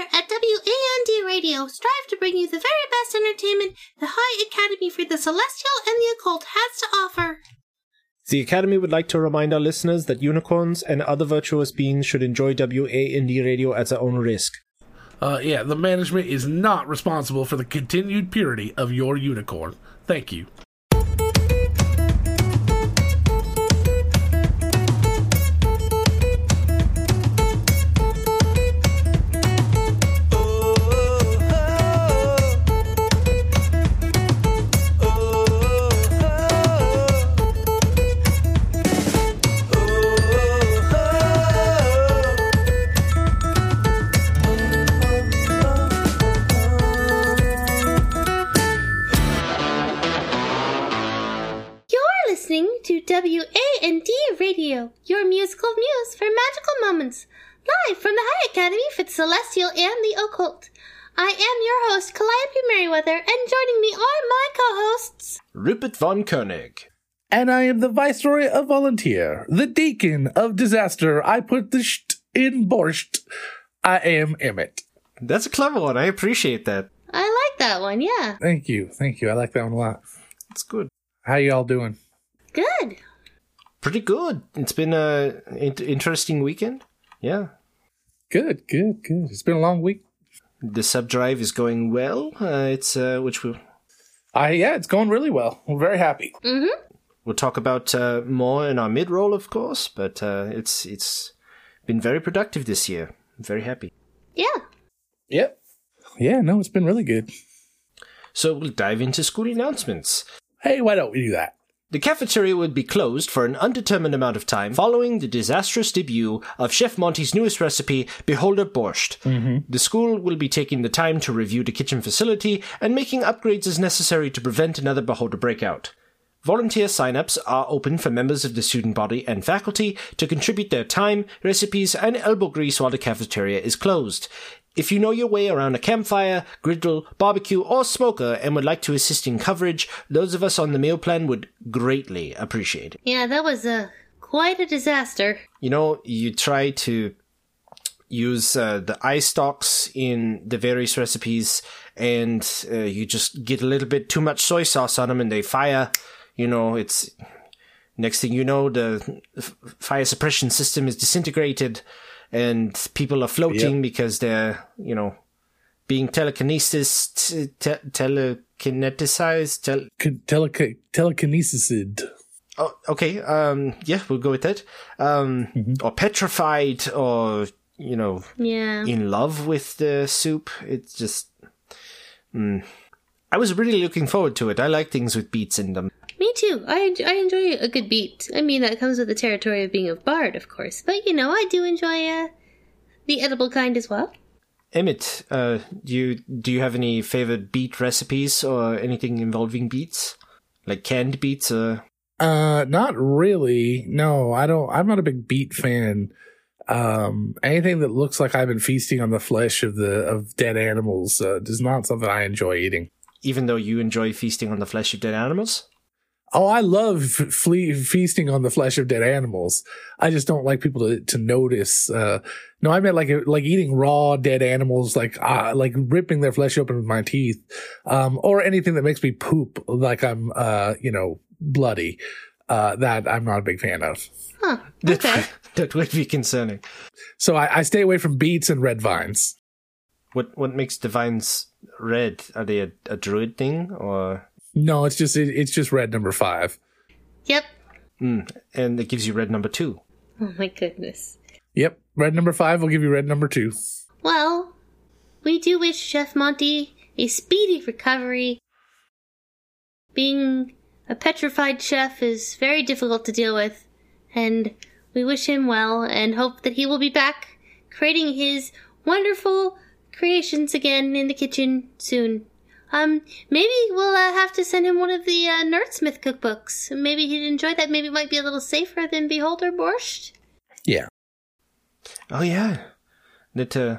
here at WAND Radio strive to bring you the very best entertainment the High Academy for the Celestial and the Occult has to offer. The Academy would like to remind our listeners that unicorns and other virtuous beings should enjoy WAND Radio at their own risk. Uh, yeah, the management is not responsible for the continued purity of your unicorn. Thank you. Radio, your musical muse for magical moments, live from the High Academy for the Celestial and the Occult. I am your host, Calliope Merriweather, and joining me are my co-hosts. Rupert von Koenig. And I am the Viceroy of Volunteer, the Deacon of Disaster. I put the st in borscht. I am Emmett. That's a clever one. I appreciate that. I like that one, yeah. Thank you. Thank you. I like that one a lot. It's good. How y'all doing? Good. Pretty good. It's been a in- interesting weekend. Yeah. Good, good, good. It's been a long week. The sub drive is going well. Uh, it's uh, which we'll I yeah, it's going really well. I'm very happy. Mm-hmm. we'll talk about uh, more in our mid roll, of course. But uh, it's it's been very productive this year. I'm very happy. Yeah. Yep. Yeah, no, it's been really good. So we'll dive into school announcements. Hey, why don't we do that? The cafeteria would be closed for an undetermined amount of time following the disastrous debut of Chef Monty's newest recipe, Beholder Borscht. Mm-hmm. The school will be taking the time to review the kitchen facility and making upgrades as necessary to prevent another Beholder breakout. Volunteer sign-ups are open for members of the student body and faculty to contribute their time, recipes, and elbow grease while the cafeteria is closed. If you know your way around a campfire, griddle, barbecue, or smoker and would like to assist in coverage, those of us on the meal plan would greatly appreciate it. Yeah, that was uh, quite a disaster. You know, you try to use uh, the eye stalks in the various recipes and uh, you just get a little bit too much soy sauce on them and they fire. You know, it's next thing you know, the f- fire suppression system is disintegrated and people are floating because they're, you know, being telekinesis, t- te- telekineticized, tel- Con- Tele- telekinesis. Oh, okay. Um, yeah, we'll go with that. Um, or petrified, or you know, Yeah. in love with the soup. It's just. Mm. I was really looking forward to it. I like things with beats in them. Me too. I, I enjoy a good beat. I mean, that comes with the territory of being a bard, of course. But, you know, I do enjoy uh, the edible kind as well. Emmett, uh, do you do you have any favorite beet recipes or anything involving beets, like canned beets? Or Uh, not really. No, I don't. I'm not a big beet fan. Um, anything that looks like I've been feasting on the flesh of the of dead animals uh, is not something I enjoy eating. even though you enjoy feasting on the flesh of dead animals. Oh, I love fle- feasting on the flesh of dead animals. I just don't like people to, to notice. Uh, no, I meant like like eating raw dead animals, like uh, like ripping their flesh open with my teeth, um, or anything that makes me poop, like I'm uh, you know bloody. Uh, that I'm not a big fan of. Huh. That, Okay. that would be concerning. So I, I stay away from beets and red vines. What what makes the vines red? Are they a, a druid thing or? No, it's just it, it's just red number five. Yep. Mm, and it gives you red number two. Oh, my goodness. Yep, red number five will give you red number two. Well, we do wish Chef Monty a speedy recovery. Being a petrified chef is very difficult to deal with, and we wish him well and hope that he will be back creating his wonderful creations again in the kitchen soon. Um, maybe we'll uh, have to send him one of the uh, Nerdsmith cookbooks. Maybe he'd enjoy that. Maybe it might be a little safer than Beholder Borscht. Yeah. Oh yeah, that uh,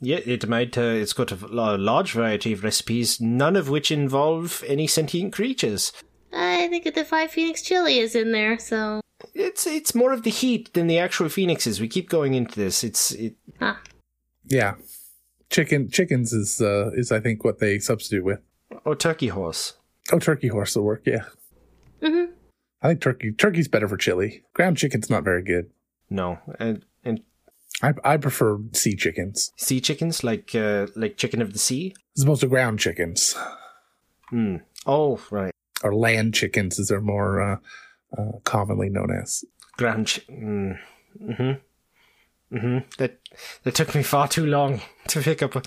yeah, it might. Uh, it's got a la- large variety of recipes, none of which involve any sentient creatures. I think the Five Phoenix chili is in there, so. It's it's more of the heat than the actual phoenixes. We keep going into this. It's it. Ah. Yeah. Chicken chickens is uh is I think what they substitute with. Oh, turkey horse. Oh, turkey horse will work. Yeah, Mm-hmm. I think turkey turkey's better for chili. Ground chicken's not very good. No, and and I I prefer sea chickens sea chickens like uh, like chicken of the sea. as opposed to ground chickens Hmm. Oh, right. or land chickens, as they're more uh, uh, commonly known as. Ground. Ch- mm. Mm-hmm. Mm-hmm. That that took me far too long to pick up.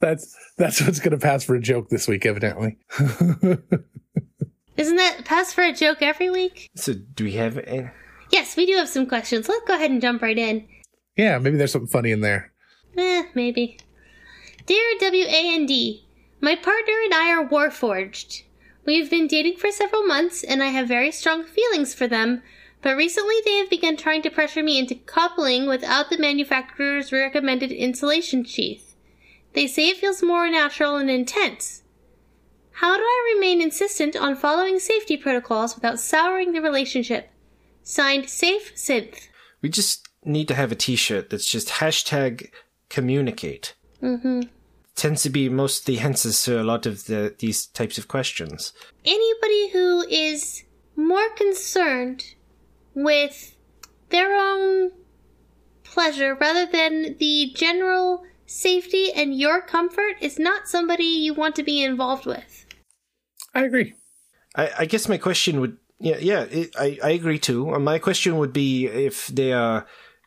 That's that's what's going to pass for a joke this week, evidently. Isn't that pass for a joke every week? So, do we have? Any- Yes, we do have some questions. Let's go ahead and jump right in. yeah, maybe there's something funny in there. Eh, maybe. Dear W.A.N.D., my partner and I are warforged. We've been dating for several months, and I have very strong feelings for them, but recently they have begun trying to pressure me into coupling without the manufacturer's recommended insulation sheath. They say it feels more natural and intense. How do I remain insistent on following safety protocols without souring the relationship? Signed, Safe Synth. we just need to have a T-shirt that's just hashtag communicate. Mm-hmm. Tends to be most of the answers to a lot of the these types of questions. anybody who is more concerned with their own pleasure rather than the general safety and your comfort is not somebody you want to be involved with. I agree. I, I guess my question would, yeah, yeah, it, I, I agree too. Uh, My question would be if they are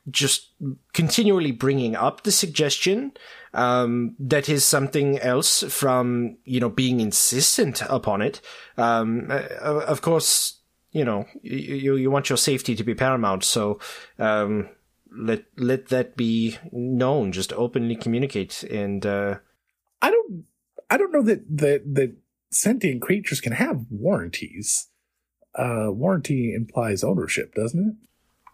just continually bringing up the suggestion um, that is something else from you know being insistent upon it. Um, uh, of course, you know you you want your safety to be paramount, so um, let let that be known. Just openly communicate and. Uh, I don't I don't know that that that sentient creatures can have warranties. Uh warranty implies ownership, doesn't it?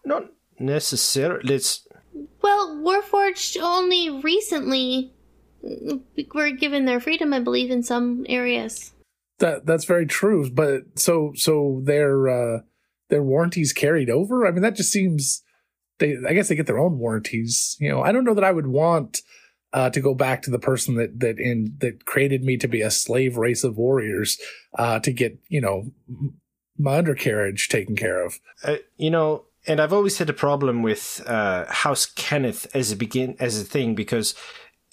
not necessarily. It's Well, Warforged only recently uh, were given their freedom, I believe, in some areas. That that's very true. But so so their uh their warranties carried over? I mean that just seems they I guess they get their own warranties. You know, I don't know that I would want uh, to go back to the person that that in that created me to be a slave race of warriors uh, to get you know my undercarriage taken care of. uh, you know, and I've always had a problem with uh, House Cannith as a begin as a thing because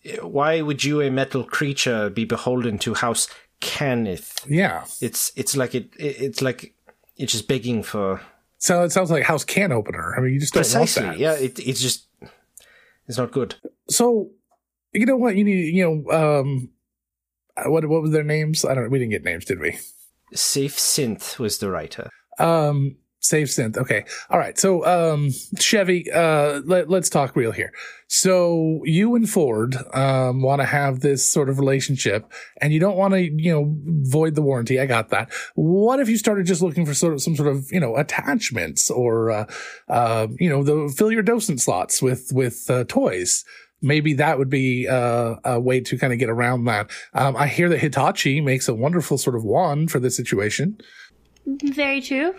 uh, why would you, a metal creature, be beholden to House Cannith? Yeah, It's it's like it, it it's like it's just begging for so it sounds like house can opener. I mean, you just don't precisely. want that. Yeah, it it's just it's not good. So you know what you need. You know um, what what was their names? I don't. We didn't get names, did we? Safe Synth was the writer. Um, save synth. Okay. All right. So, um, Chevy, uh, let, let's talk real here. So you and Ford, um, want to have this sort of relationship and you don't want to, you know, void the warranty. I got that. What if you started just looking for sort of some sort of, you know, attachments or, uh, uh, you know, the fill your docent slots with, with, uh, toys? Maybe that would be uh, a way to kind of get around that. Um, I hear that Hitachi makes a wonderful sort of wand for this situation. Very true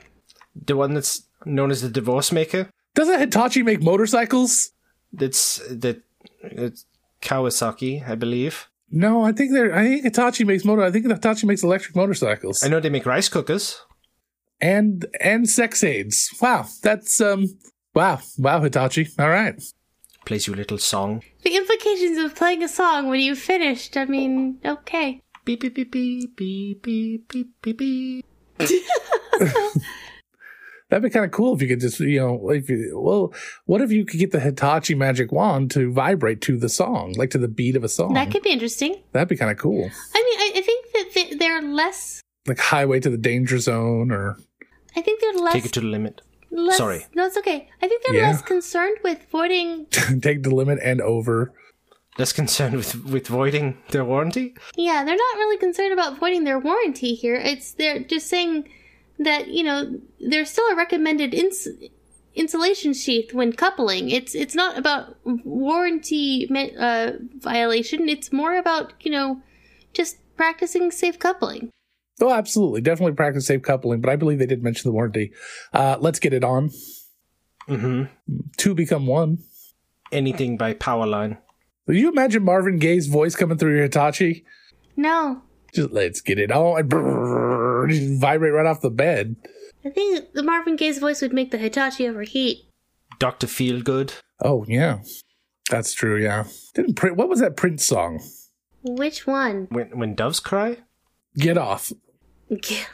the one that's known as the Divorce Maker. Doesn't Hitachi make motorcycles? That's the it's Kawasaki, I believe. No, I think they're. I think Hitachi makes motor. I think Hitachi makes electric motorcycles. I know they make rice cookers, and and sex aids. Wow, that's um. Wow, wow, Hitachi. All right. Plays you a little song. The implications of playing a song when you've finished. I mean, okay. Beep beep beep beep beep beep beep beep. That'd be kind of cool if you could just, you know, if you, well, what if you could get the Hitachi magic wand to vibrate to the song, like to the beat of a song? That could be interesting. That'd be kind of cool. I mean, I, I think that they- they're less. Like Highway to the Danger Zone or, I think they're less. Take it to the limit. less Sorry. No, it's okay. I think they're Yeah. less concerned with voiding. Take the Limit and Over. Less concerned with with voiding their warranty. Yeah, they're not really concerned about voiding their warranty here. It's they're just saying that you know there's still a recommended ins- insulation sheath when coupling. It's it's not about warranty uh, violation. It's more about you know just practicing safe coupling. Oh, absolutely. Definitely practice safe coupling, but I believe they did mention the warranty. Uh, let's get it on. Mm-hmm. Two become one. anything by Powerline. Will you imagine Marvin Gaye's voice coming through your Hitachi? No. Just let's get it on. Vibrate right off the bed. I think the Marvin Gaye's voice would make the Hitachi overheat. Dr. Feelgood. Oh yeah, that's true. Yeah, didn't print. what was that Prince song? Which one? When, when doves cry? Get off. Get-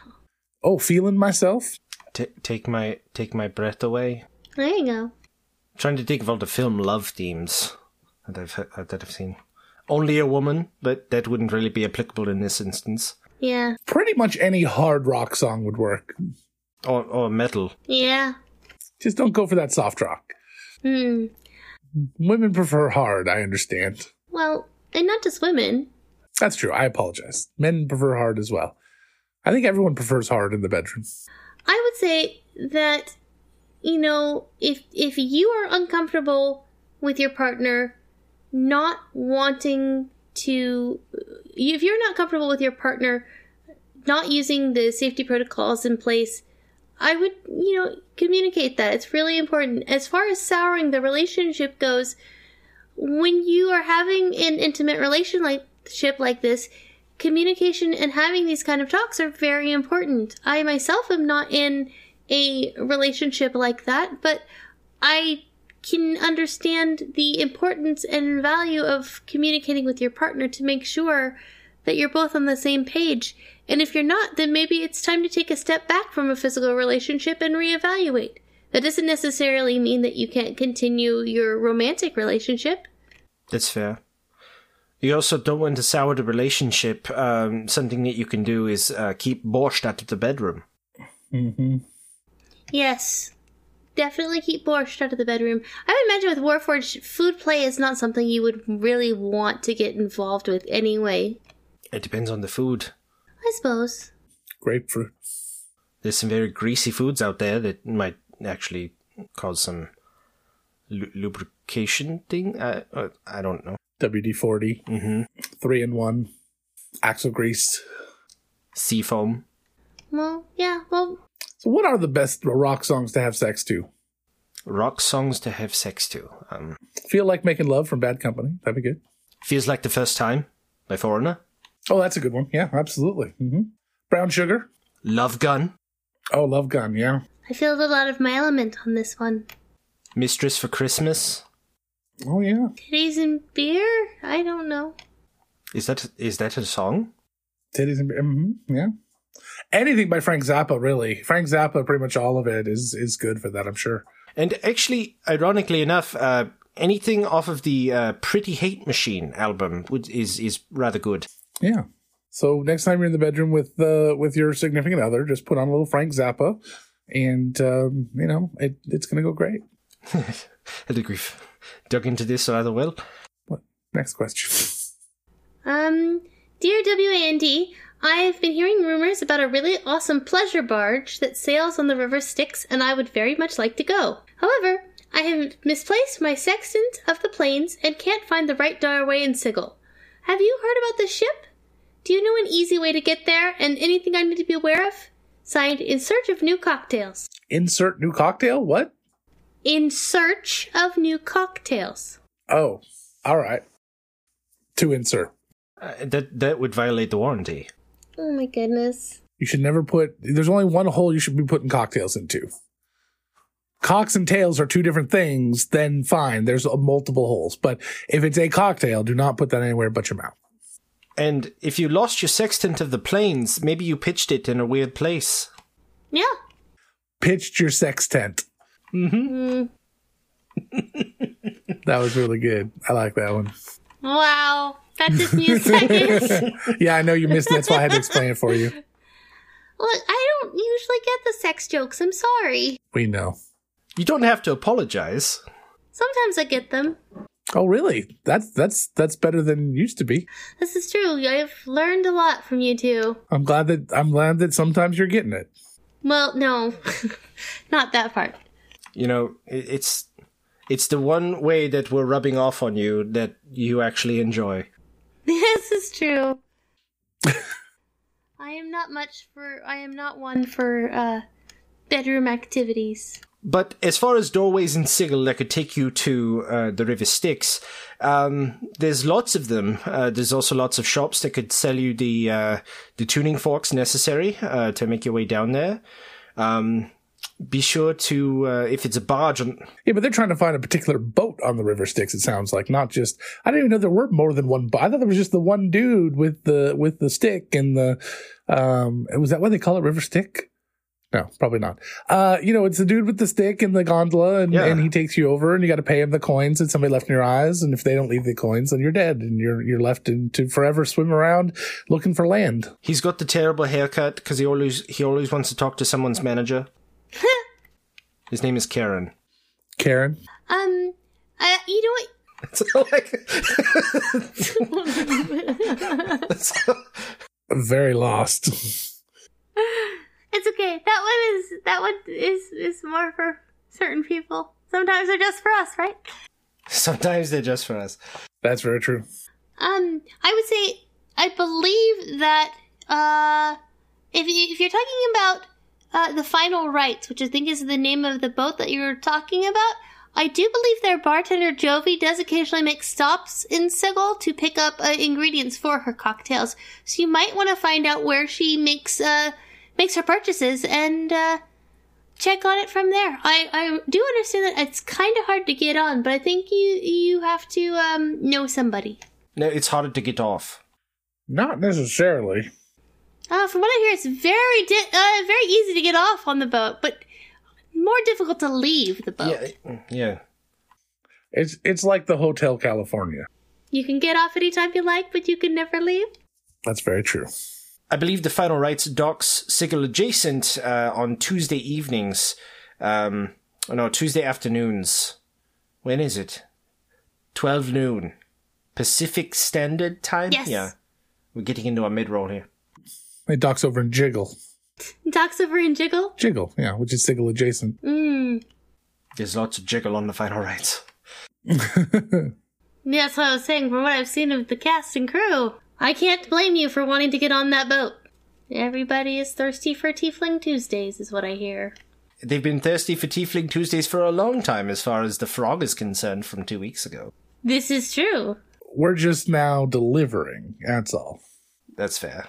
Oh, feeling myself. T- take my take my breath away. There you go. trying to think of all the film love themes that I've uh, that I've seen. Only a woman, but that wouldn't really be applicable in this instance. Yeah. Pretty much any hard rock song would work. Or or metal. Yeah. Just don't go for that soft rock. Hmm. Women prefer hard. I understand. Well, and not just women. That's true. I apologize. Men prefer hard as well. I think everyone prefers hard in the bedroom. I would say that you know, if if you are uncomfortable with your partner not wanting to if you're not comfortable with your partner not using the safety protocols in place, I would, you know, communicate that. It's really important. As far as souring the relationship goes, when you are having an intimate relationship like this, communication and having these kind of talks are very important. I myself am not in a relationship like that, but I can understand the importance and value of communicating with your partner to make sure that you're both on the same page. And if you're not, then maybe it's time to take a step back from a physical relationship and reevaluate. That doesn't necessarily mean that you can't continue your romantic relationship. That's fair. You also don't want to sour the relationship. Um, something that you can do is uh, keep borscht out of the bedroom. Mm-hmm. Yes. Definitely keep borscht out of the bedroom. I would imagine with Warforged, food play is not something you would really want to get involved with anyway. It depends on the food. I suppose. Grapefruit. There's some very greasy foods out there that might actually cause some lu- lubrication thing. I, uh, I don't know. WD 40. Mm-hmm. Three in one. Axle grease. Seafoam. Well, yeah, well, So, what are the best rock songs to have sex to? Rock songs to have sex to. Um, Feel like making love from Bad Company. That'd be good. feels like the first time by Foreigner. Oh, that's a good one. Yeah, absolutely. hmm Brown Sugar. Love Gun. Oh, Love Gun. Yeah. I feel a lot of my element on this one. Mistress for Christmas. Oh, yeah. Titties and beer? I don't know. Is that is that a song? Titties and hmm yeah. Anything by Frank Zappa, really. Frank Zappa, pretty much all of it is is good for that. I'm sure. And actually, ironically enough, uh, anything off of the uh, Pretty Hate Machine album would, is is rather good. Yeah. So next time you're in the bedroom with uh, with your significant other, just put on a little Frank Zappa, and um, you know it, it's gonna go great. I think we've dug into this rather well. What? Next question. Um, dear WAND, I've been hearing rumors about a really awesome pleasure barge that sails on the river Styx, and I would very much like to go. However, I have misplaced my sextant of the planes and can't find the right doorway in Sigil. Have you heard about this ship? Do you know an easy way to get there and anything I need to be aware of? Signed, In Search of New Cocktails. Insert new cocktail. What? In Search of New Cocktails. Oh, all right. To insert. Uh, that that would violate the warranty. Oh my goodness. You should never put. There's only one hole you should be putting cocktails into. Cocks and tails are two different things. Then fine, there's uh, multiple holes. But if it's a cocktail, do not put that anywhere but your mouth. And if you lost your sextant of the planes, maybe you pitched it in a weird place. Yeah. Pitched your sex tent. Mm. That was really good. I like that one. Wow. That took me a second. Yeah, I know you missed it. That's why I had to explain it for you. Look, I don't usually get the sex jokes. I'm sorry. We know. You don't have to apologize. Sometimes I get them. Oh, really? That's that's that's better than it used to be. This is true. I've learned a lot from you two. I'm glad that I'm glad that sometimes you're getting it. Well, no, not that part. You know, it's it's the one way that we're rubbing off on you that you actually enjoy. This is true. I am not much for. I am not one for uh, bedroom activities. But as far as doorways in Sigil that could take you to uh, the River Styx, um, there's lots of them. Uh, there's also lots of shops that could sell you the uh, the tuning forks necessary uh, to make your way down there. Um, be sure to, uh, if it's a barge, on, Yeah, but they're trying to find a particular boat on the River Styx. It sounds like not just. I didn't even know there were more than one. bo- I thought there was just the one dude with the with the stick and the. Um, was that why they call it, River Stick? No, probably not. Uh, you know, it's the dude with the stick and the gondola, and, Yeah. and he takes you over, and you got to pay him the coins that somebody left in your eyes, and if they don't leave the coins, then you're dead, and you're you're left in, to forever swim around looking for land. he's got the terrible haircut because he always he always wants to talk to someone's manager. His name is Karen. Karen, Um, uh, you know what? It's like very lost. It's okay. That one is that one is is more for certain people. Sometimes they're just for us, right? sometimes they're just for us. That's very true. Um, I would say I believe that uh, if you- if you're talking about uh, the final rites, which I think is the name of the boat that you were talking about, I do believe their bartender Jovi does occasionally make stops in Sigil to pick up uh, ingredients for her cocktails. So you might want to find out where she makes uh makes her purchases and uh check on it from there. I, I do understand that it's kind of hard to get on, but I think you you have to um know somebody. No, it's harder to get off. Not necessarily. Uh, from what I hear, it's very di- uh, very easy to get off on the boat, but more difficult to leave the boat. Yeah, yeah. It's it's like the Hotel California. You can get off anytime you like, but you can never leave. That's very true. I believe the final rites docks Sigil adjacent uh, on Tuesday evenings. Um, oh no, Tuesday afternoons. When is it? 12 noon. Pacific Standard Time? Yes. Yeah. We're getting into a mid roll here. It docks over in Jiggle. Docks over and jiggle. Jiggle, yeah, which is jiggle adjacent. Mm. There's lots of jiggle on the final rites. Yeah, that's what I was saying. From what I've seen of the cast and crew, I can't blame you for wanting to get on that boat. Everybody is thirsty for Tiefling Tuesdays, is what I hear. They've been thirsty for Tiefling Tuesdays for a long time, as far as the frog is concerned, from two weeks ago. This is true. We're just now delivering. That's all. That's fair.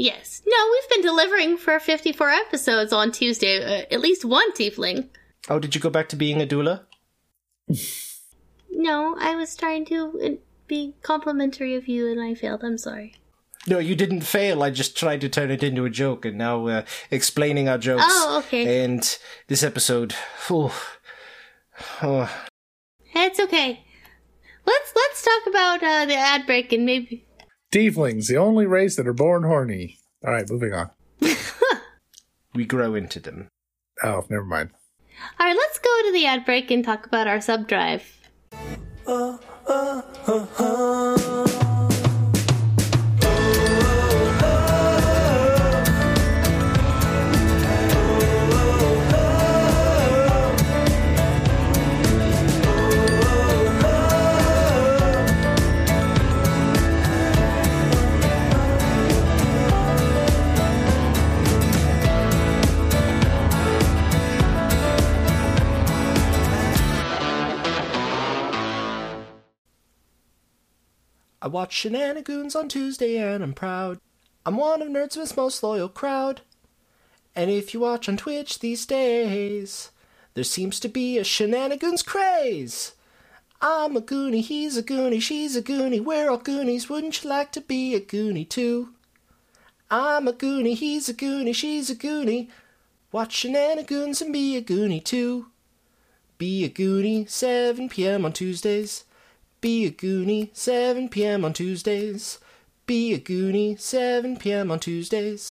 Yes. No, we've been delivering for 54 episodes on Tuesday. Uh, at least one Tiefling. Oh, did you go back to being a doula? No, I was trying to uh, be complimentary of you and I failed. I'm sorry. No, you didn't fail. I just tried to turn it into a joke, and now uh, explaining our jokes. Oh, okay. And this episode, oh, It's okay. Let's let's talk about uh, the ad break and maybe Tieflings, the only race that are born horny. All right, moving on. we grow into them. Oh, never mind. All right, let's go to the ad break and talk about our sub drive. I watch Shenanigans on Tuesday and I'm proud. I'm one of Nerdsmith's most loyal crowd. And if you watch on Twitch these days, there seems to be a Shenanigans craze. I'm a Goonie, he's a Goonie, she's a Goonie, we're all Goonies, wouldn't you like to be a Goonie too? I'm a Goonie, he's a Goonie, she's a Goonie, watch Shenanigans and be a Goonie too. Be a Goonie, 7 p.m. on Tuesdays. Be a Goonie, 7 p.m. on Tuesdays. Be a Goonie, 7 p.m. on Tuesdays.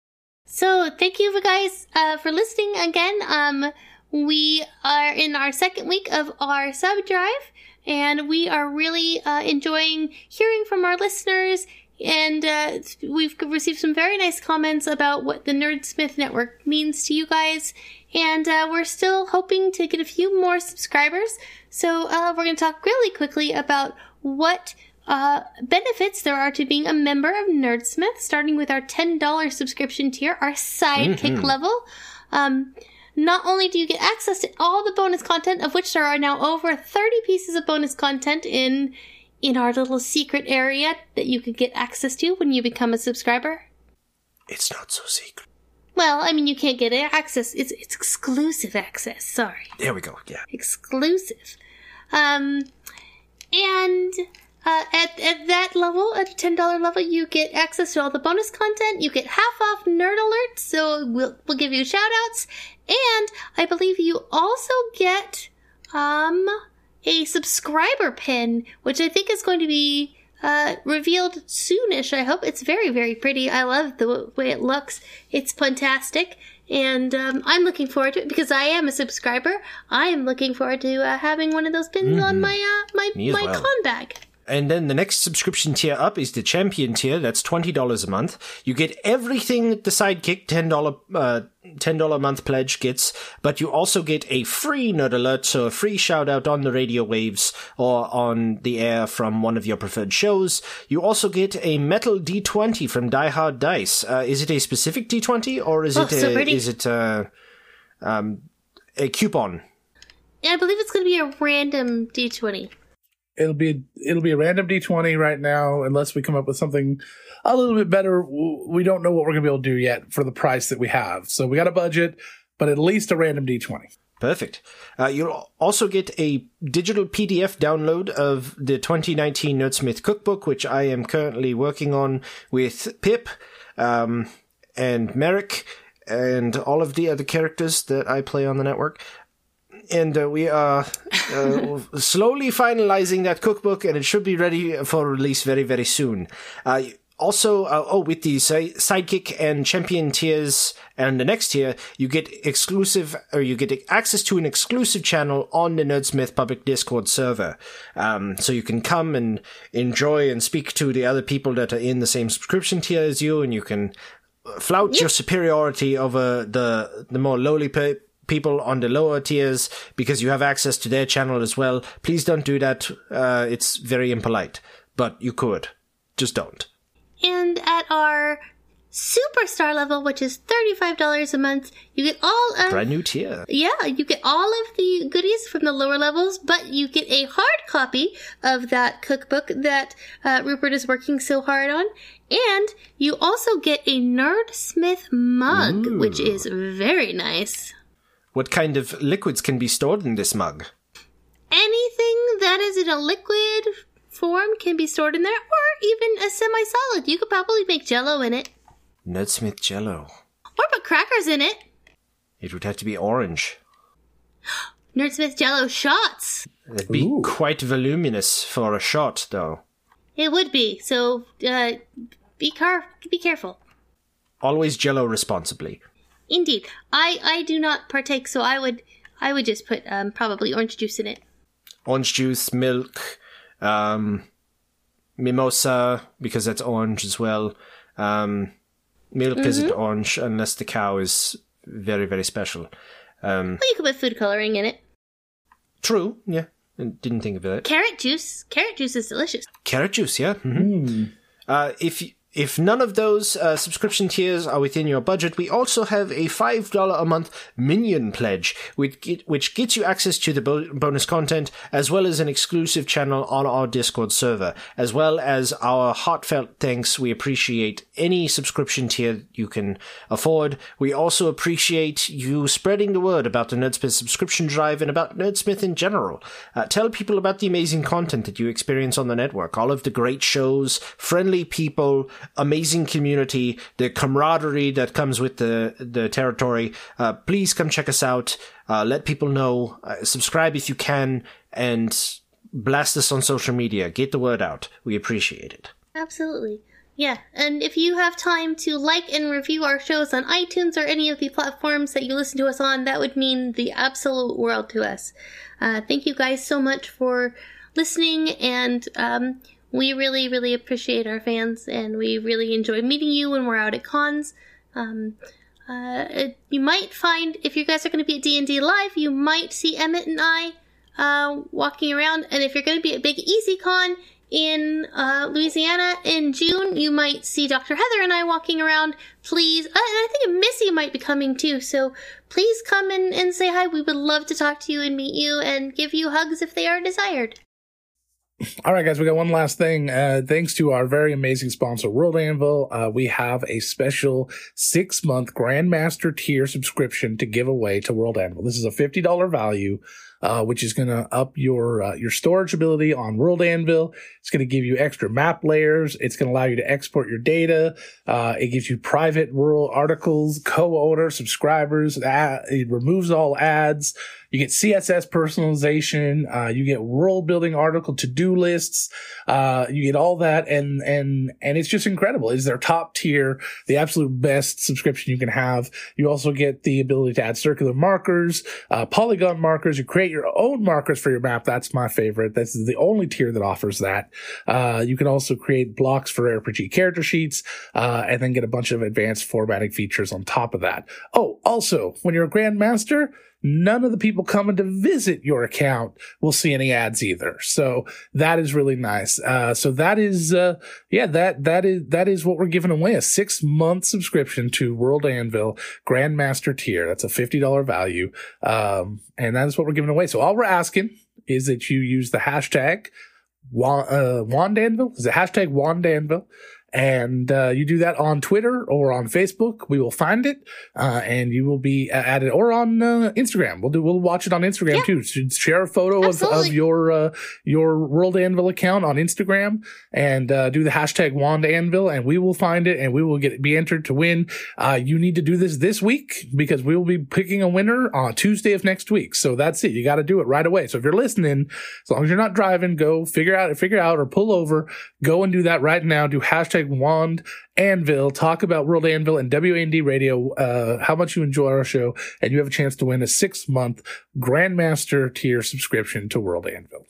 So thank you guys uh, for listening again. Um, we are in our second week of our sub drive, and we are really uh, enjoying hearing from our listeners. And uh, we've received some very nice comments about what the Nerdsmith Network means to you guys. And uh, we're still hoping to get a few more subscribers. So uh, we're going to talk really quickly about what uh, benefits there are to being a member of Nerdsmith, starting with our $10 subscription tier, our sidekick level. Um, not only do you get access to all the bonus content, of which there are now over 30 pieces of bonus content in in our little secret area that you could get access to when you become a subscriber. It's not so secret. Well, I mean, you can't get access. It's it's exclusive access. Sorry, There we go. Yeah. exclusive. Um, and uh, at at that level, at a ten dollar level, you get access to all the bonus content. You get half off nerd alerts, so we'll we'll give you shout outs, and I believe you also get um a subscriber pin, which I think is going to be uh, revealed soonish. I hope it's very, very pretty. I love the w- way it looks. It's fantastic, and um, I'm looking forward to it because I am a subscriber. I am looking forward to uh, having one of those pins on my uh, my Me my well. con bag. And then the next subscription tier up is the champion tier. That's twenty dollars a month. You get everything the sidekick ten dollar uh, ten dollar a month pledge gets, but you also get a free nerd alert, so a free shout out on the radio waves or on the air from one of your preferred shows. You also get a metal D twenty from Die Hard Dice. Uh, is it a specific D twenty or is Oh, it so a, pretty. is it uh um, a coupon? And I believe it's going to be a random d20. It'll be it'll be a random d20 right now, unless we come up with something a little bit better. We don't know what we're gonna be able to do yet for the price that we have. So we got a budget, but at least a random d20. Perfect. Uh, you'll also get a digital PDF download of the 2019 Nerdsmith cookbook, which I am currently working on with Pip um, and Merrick and all of the other characters that I play on the network. And uh, we are uh, slowly finalizing that cookbook, and it should be ready for release very, very soon. Uh, also, uh, oh, with the si- sidekick and champion tiers and the next tier, you get exclusive, or you get access to an exclusive channel on the Nerdsmith public Discord server. Um, so you can come and enjoy and speak to the other people that are in the same subscription tier as you, and you can flout your superiority over the the more lowly pe- people on the lower tiers because you have access to their channel as well. Please don't do that. Uh, it's very impolite, but you could. Just don't. And at our superstar level, which is $35 a month, you get all of Brand new tier. Yeah, you get all of the goodies from the lower levels, but you get a hard copy of that cookbook that uh, Rupert is working so hard on. And you also get a Nerdsmith mug, which is very nice. What kind of liquids can be stored in this mug? Anything that is in a liquid form can be stored in there, or even a semi solid. You could probably make jello in it, Nerdsmith Jello. or put crackers in it. It would have to be orange. Nerdsmith jello shots. That'd be Ooh. quite voluminous for a shot, though. It would be. So, uh, be car- be careful. Always Jello responsibly. Indeed, I I do not partake, so I would I would just put um, probably orange juice in it. Orange juice, milk, um, mimosa because that's orange as well. Um, milk isn't orange unless the cow is very very special. Um, Well, you could put food coloring in it. true, yeah. Didn't think of that. Carrot juice. Carrot juice is delicious. Carrot juice, yeah. hmm Uh, if if none of those uh, subscription tiers are within your budget, we also have a five dollar a month minion pledge, which get, which gets you access to the bo- bonus content as well as an exclusive channel on our Discord server, as well as our heartfelt thanks. We appreciate any subscription tier you can afford. We also appreciate you spreading the word about the Nerdsmith subscription drive and about Nerdsmith in general. Uh, tell people about the amazing content that you experience on the network, all of the great shows, friendly people, amazing community, the camaraderie that comes with the the territory. Uh, please come check us out. Uh, let people know. Uh, subscribe if you can, and blast us on social media. Get the word out. We appreciate it. Absolutely. Yeah, and if you have time to like and review our shows on iTunes or any of the platforms that you listen to us on, that would mean the absolute world to us. Uh, thank you guys so much for listening, and um, we really, really appreciate our fans, and we really enjoy meeting you when we're out at cons. Um, uh, it- you might find if you guys are going to be at D&D Live, you might see Emmett and I uh, walking around. And if you're going to be at Big Easy Con, in uh, Louisiana in June, you might see Dr. Heather and I walking around. Please, and I think Missy might be coming too. So please come and, and say hi. We would love to talk to you and meet you and give you hugs if they are desired. All right, guys, we got one last thing. Uh, thanks to our very amazing sponsor, World Anvil, uh, we have a special six month Grandmaster tier subscription to give away to World Anvil. This is a $50 value uh, which is going to up your uh, your storage ability on World Anvil. It's going to give you extra map layers. It's going to allow you to export your data. Uh, it gives you private world articles, co-owner, subscribers. it removes all ads. You get CSS personalization. Uh, you get world building article to do lists. Uh, you get all that, and and and it's just incredible. It's their top tier, the absolute best subscription you can have. You also get the ability to add circular markers, uh, polygon markers. You create your own markers for your map. That's my favorite. This is the only tier that offers that. Uh, you can also create blocks for RPG character sheets, uh, and then get a bunch of advanced formatting features on top of that. Oh, also, when you're a grandmaster none of the people coming to visit your account will see any ads either. So that is really nice. Uh, so that is, uh, yeah, that, that is, that is what we're giving away a six month subscription to World Anvil Grandmaster tier. That's a $50 value. Um, and that is what we're giving away. So all we're asking is that you use the hashtag Wand, uh, Wandanvil. Is it hashtag Wandanvil? And uh, you do that on Twitter or on Facebook, we will find it, uh, and you will be added, or on uh, Instagram. We'll do. We'll watch it on Instagram yeah. too. share a photo of, of your uh, your World Anvil account on Instagram, and uh, do the hashtag Wand Anvil, and we will find it, and we will get be entered to win. Uh, you need to do this this week because we will be picking a winner on Tuesday of next week. So that's it. You got to do it right away. So if you're listening, as long as you're not driving, go figure out figure out or pull over. Go and do that right now. Do hashtag Wand Anvil, talk about World Anvil and WAND Radio, uh, how much you enjoy our show, and you have a chance to win a six month Grandmaster tier subscription to World Anvil.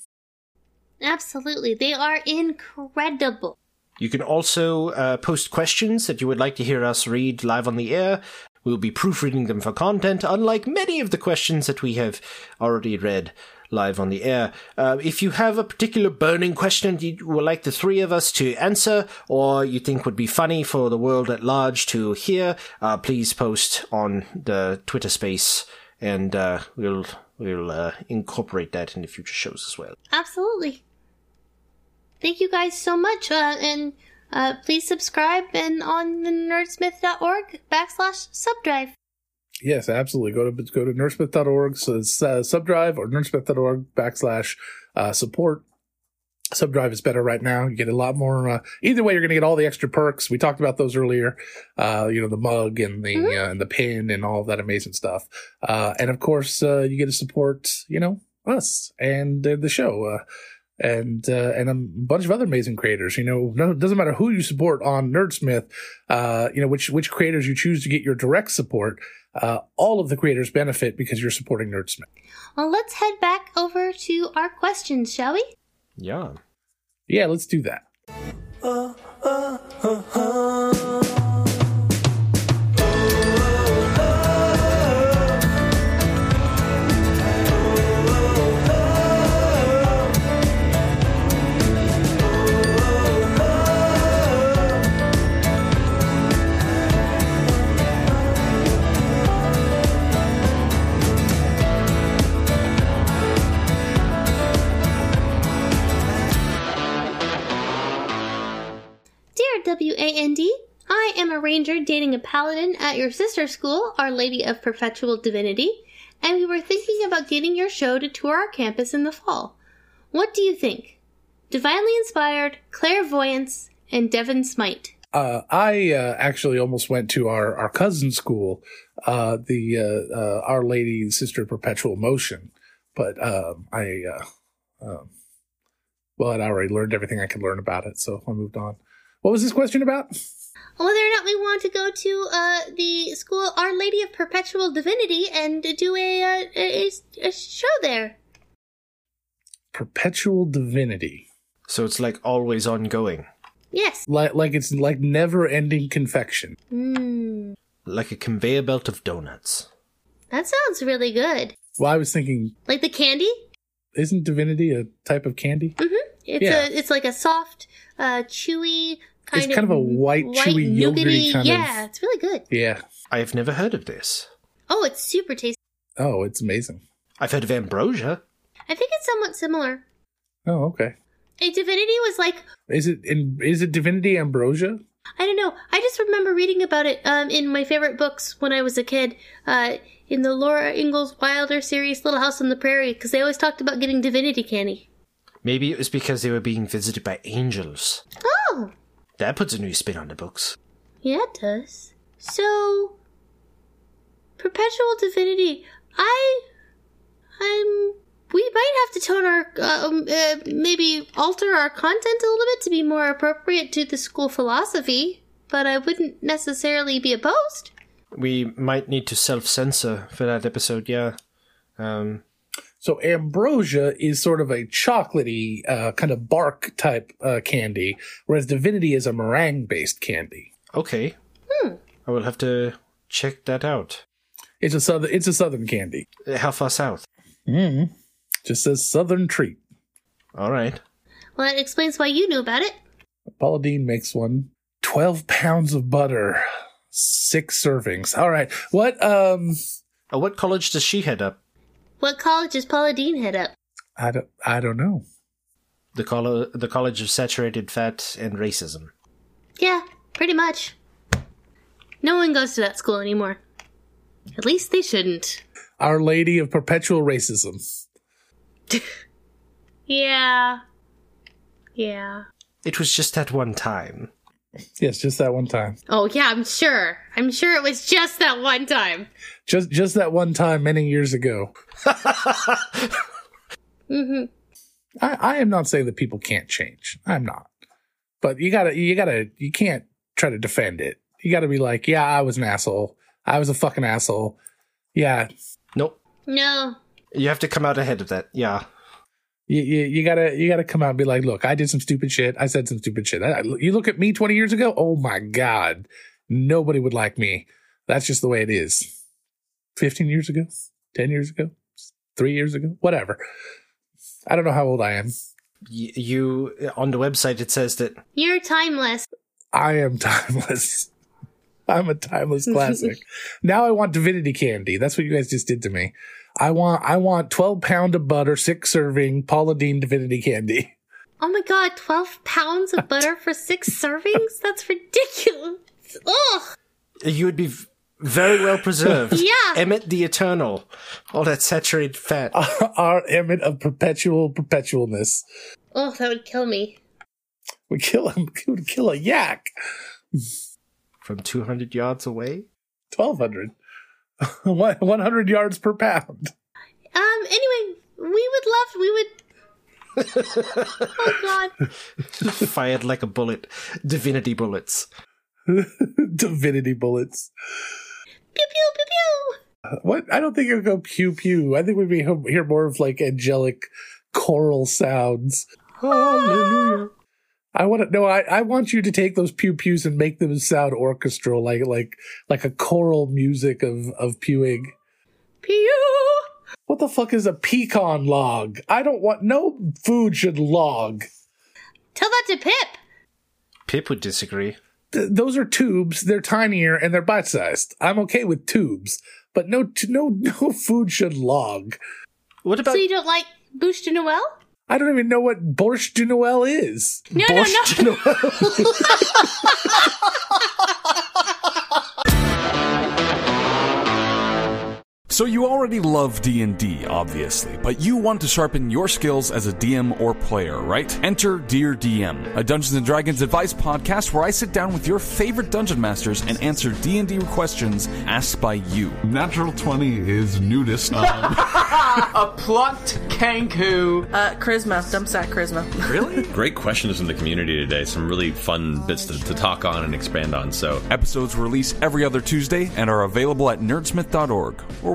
Absolutely. They are incredible. You can also uh, post questions that you would like to hear us read live on the air. We'll be proofreading them for content, unlike many of the questions that we have already read live on the air. Uh, if you have a particular burning question you would like the three of us to answer, or you think would be funny for the world at large to hear, uh, please post on the Twitter space, and uh, we'll we'll uh, incorporate that in the future shows as well. Absolutely. Thank you guys so much, uh, and uh, please subscribe and on the nerdsmith.org backslash subdrive. Yes, absolutely. Go to go to nerdsmith.org, so it's, uh, subdrive or nerdsmith.org backslash uh, support. Subdrive is better right now. You get a lot more. Uh, either way, you're going to get all the extra perks. We talked about those earlier. Uh, you know, the mug and the mm-hmm. uh, and the pin and all that amazing stuff. Uh, and of course, uh, you get to support you know us and uh, the show. Uh, and uh, and a bunch of other amazing creators. You know, no, it doesn't matter who you support on Nerdsmith. Uh, you know which which creators you choose to get your direct support. Uh, all of the creators benefit because you're supporting Nerdsmith. Well, let's head back over to our questions, shall we? Yeah. Yeah, let's do that. Uh, uh, I am a ranger dating a paladin at your sister school, Our Lady of Perpetual Divinity, and we were thinking about getting your show to tour our campus in the fall. What do you think? Divinely Inspired, Clairvoyance, and Devon Smite. Uh, I uh, actually almost went to our, our cousin school, uh, the uh, uh, Our Lady Sister Perpetual Motion, but um, I, uh, um, well, I'd already learned everything I could learn about it, so I moved on. What was this question about? Whether or not we want to go to uh, the school Our Lady of Perpetual Divinity and do a, uh, a, a show there. Perpetual Divinity. So it's like always ongoing. Yes. Like like it's like never ending confection. Mm. Like a conveyor belt of donuts. That sounds really good. Well, I was thinking like the candy. isn't divinity a type of candy? It's Yeah. a it's like a soft, uh, chewy kind It's of kind of a white, chewy, yogurty kind of- yeah, it's really good. Yeah. I have never heard of this. Oh, it's super tasty. Oh, it's amazing. I've heard of ambrosia. I think it's somewhat similar. Oh, okay. A divinity was like Is it in? Is it divinity ambrosia? I don't know. I just remember reading about it um, in my favorite books when I was a kid. Uh, in the Laura Ingalls Wilder series, Little House on the Prairie, because they always talked about getting divinity candy. Maybe it was because they were being visited by angels. Oh, That puts a new spin on the books. yeah, it does. So, perpetual divinity. I, I'm. We might have to tone our, um, uh, maybe alter our content a little bit to be more appropriate to the school philosophy. But I wouldn't necessarily be opposed. We might need to self censor for that episode, yeah. Um, So ambrosia is sort of a chocolatey uh, kind of bark type uh, candy, whereas divinity is a meringue based candy. okay. I will have to check that out. It's a southern. It's a southern candy. How far south? Mm. Just says southern treat. All right. Well, that explains why you knew about it. Paula Deen makes one. Twelve pounds of butter, six servings. All right. What? Um. Uh, what college does she head up? What college is Paula Deen head up? I don't. I don't know. The, coll- the College of Saturated Fat and Racism. Yeah, pretty much. No one goes to that school anymore. At least they shouldn't. Our Lady of Perpetual Racism. Yeah. Yeah. It was just that one time. Yes, just that one time. Oh, yeah, I'm sure. I'm sure it was just that one time. Just just that one time many years ago. hmm I, I am not saying that people can't change. I'm not. But you gotta you gotta you can't try to defend it. You gotta be like, yeah, I was an asshole. I was a fucking asshole. Yeah. Nope. No. You have to come out ahead of that. Yeah. You, you, you gotta you gotta come out and be like, look, I did some stupid shit. I said some stupid shit. I, you look at me 20 years ago. Oh my god, nobody would like me. That's just the way it is. 15 years ago, 10 years ago, three years ago, whatever. I don't know how old I am. Y- you, on the website, it says that You're timeless. I am timeless. I'm a timeless classic. now I want divinity candy. That's what you guys just did to me. I want I want 12 pound of butter, six serving Paula Deen divinity candy. Oh my god, 12 pounds of butter for six servings? That's ridiculous. Ugh. you would be very well preserved. Yeah. Emmett the Eternal. All that saturated fat. Our Emmett of perpetual perpetualness. Oh, that would kill me. We kill him. We would kill a yak. From 200 yards away? 1200. One- 100 yards per pound. Um, anyway, we would love, we would. oh god. Fired like a bullet. Divinity bullets. divinity bullets. Pew pew pew pew. What? I don't think it would go pew pew. I think we'd be hear more of like angelic choral sounds. Hallelujah. I want to no. I, I want you to take those pew pews and make them sound orchestral, like like like a choral music of of pewing. Pew. What the fuck is a pecan log? I don't want no food should log. Tell that to Pip. Pip would disagree. Th- those are tubes. They're tinier and they're bite sized. I'm okay with tubes, but no t- no no food should log. What about So you don't like Bûche de Noël? I don't even know what borscht de Noël is. No, no, no. So you already love D&D, obviously, but you want to sharpen your skills as a DM or player, right? Enter Dear DM, a Dungeons & Dragons advice podcast where I sit down with your favorite dungeon masters and answer D&D questions asked by you. Natural 20 is nudist. A plucked kanku. Uh, charisma. Dump stat charisma. Really? Great questions from the community today. Some really fun bits to, to talk on and expand on. So Episodes release every other Tuesday and are available at nerdsmith.org or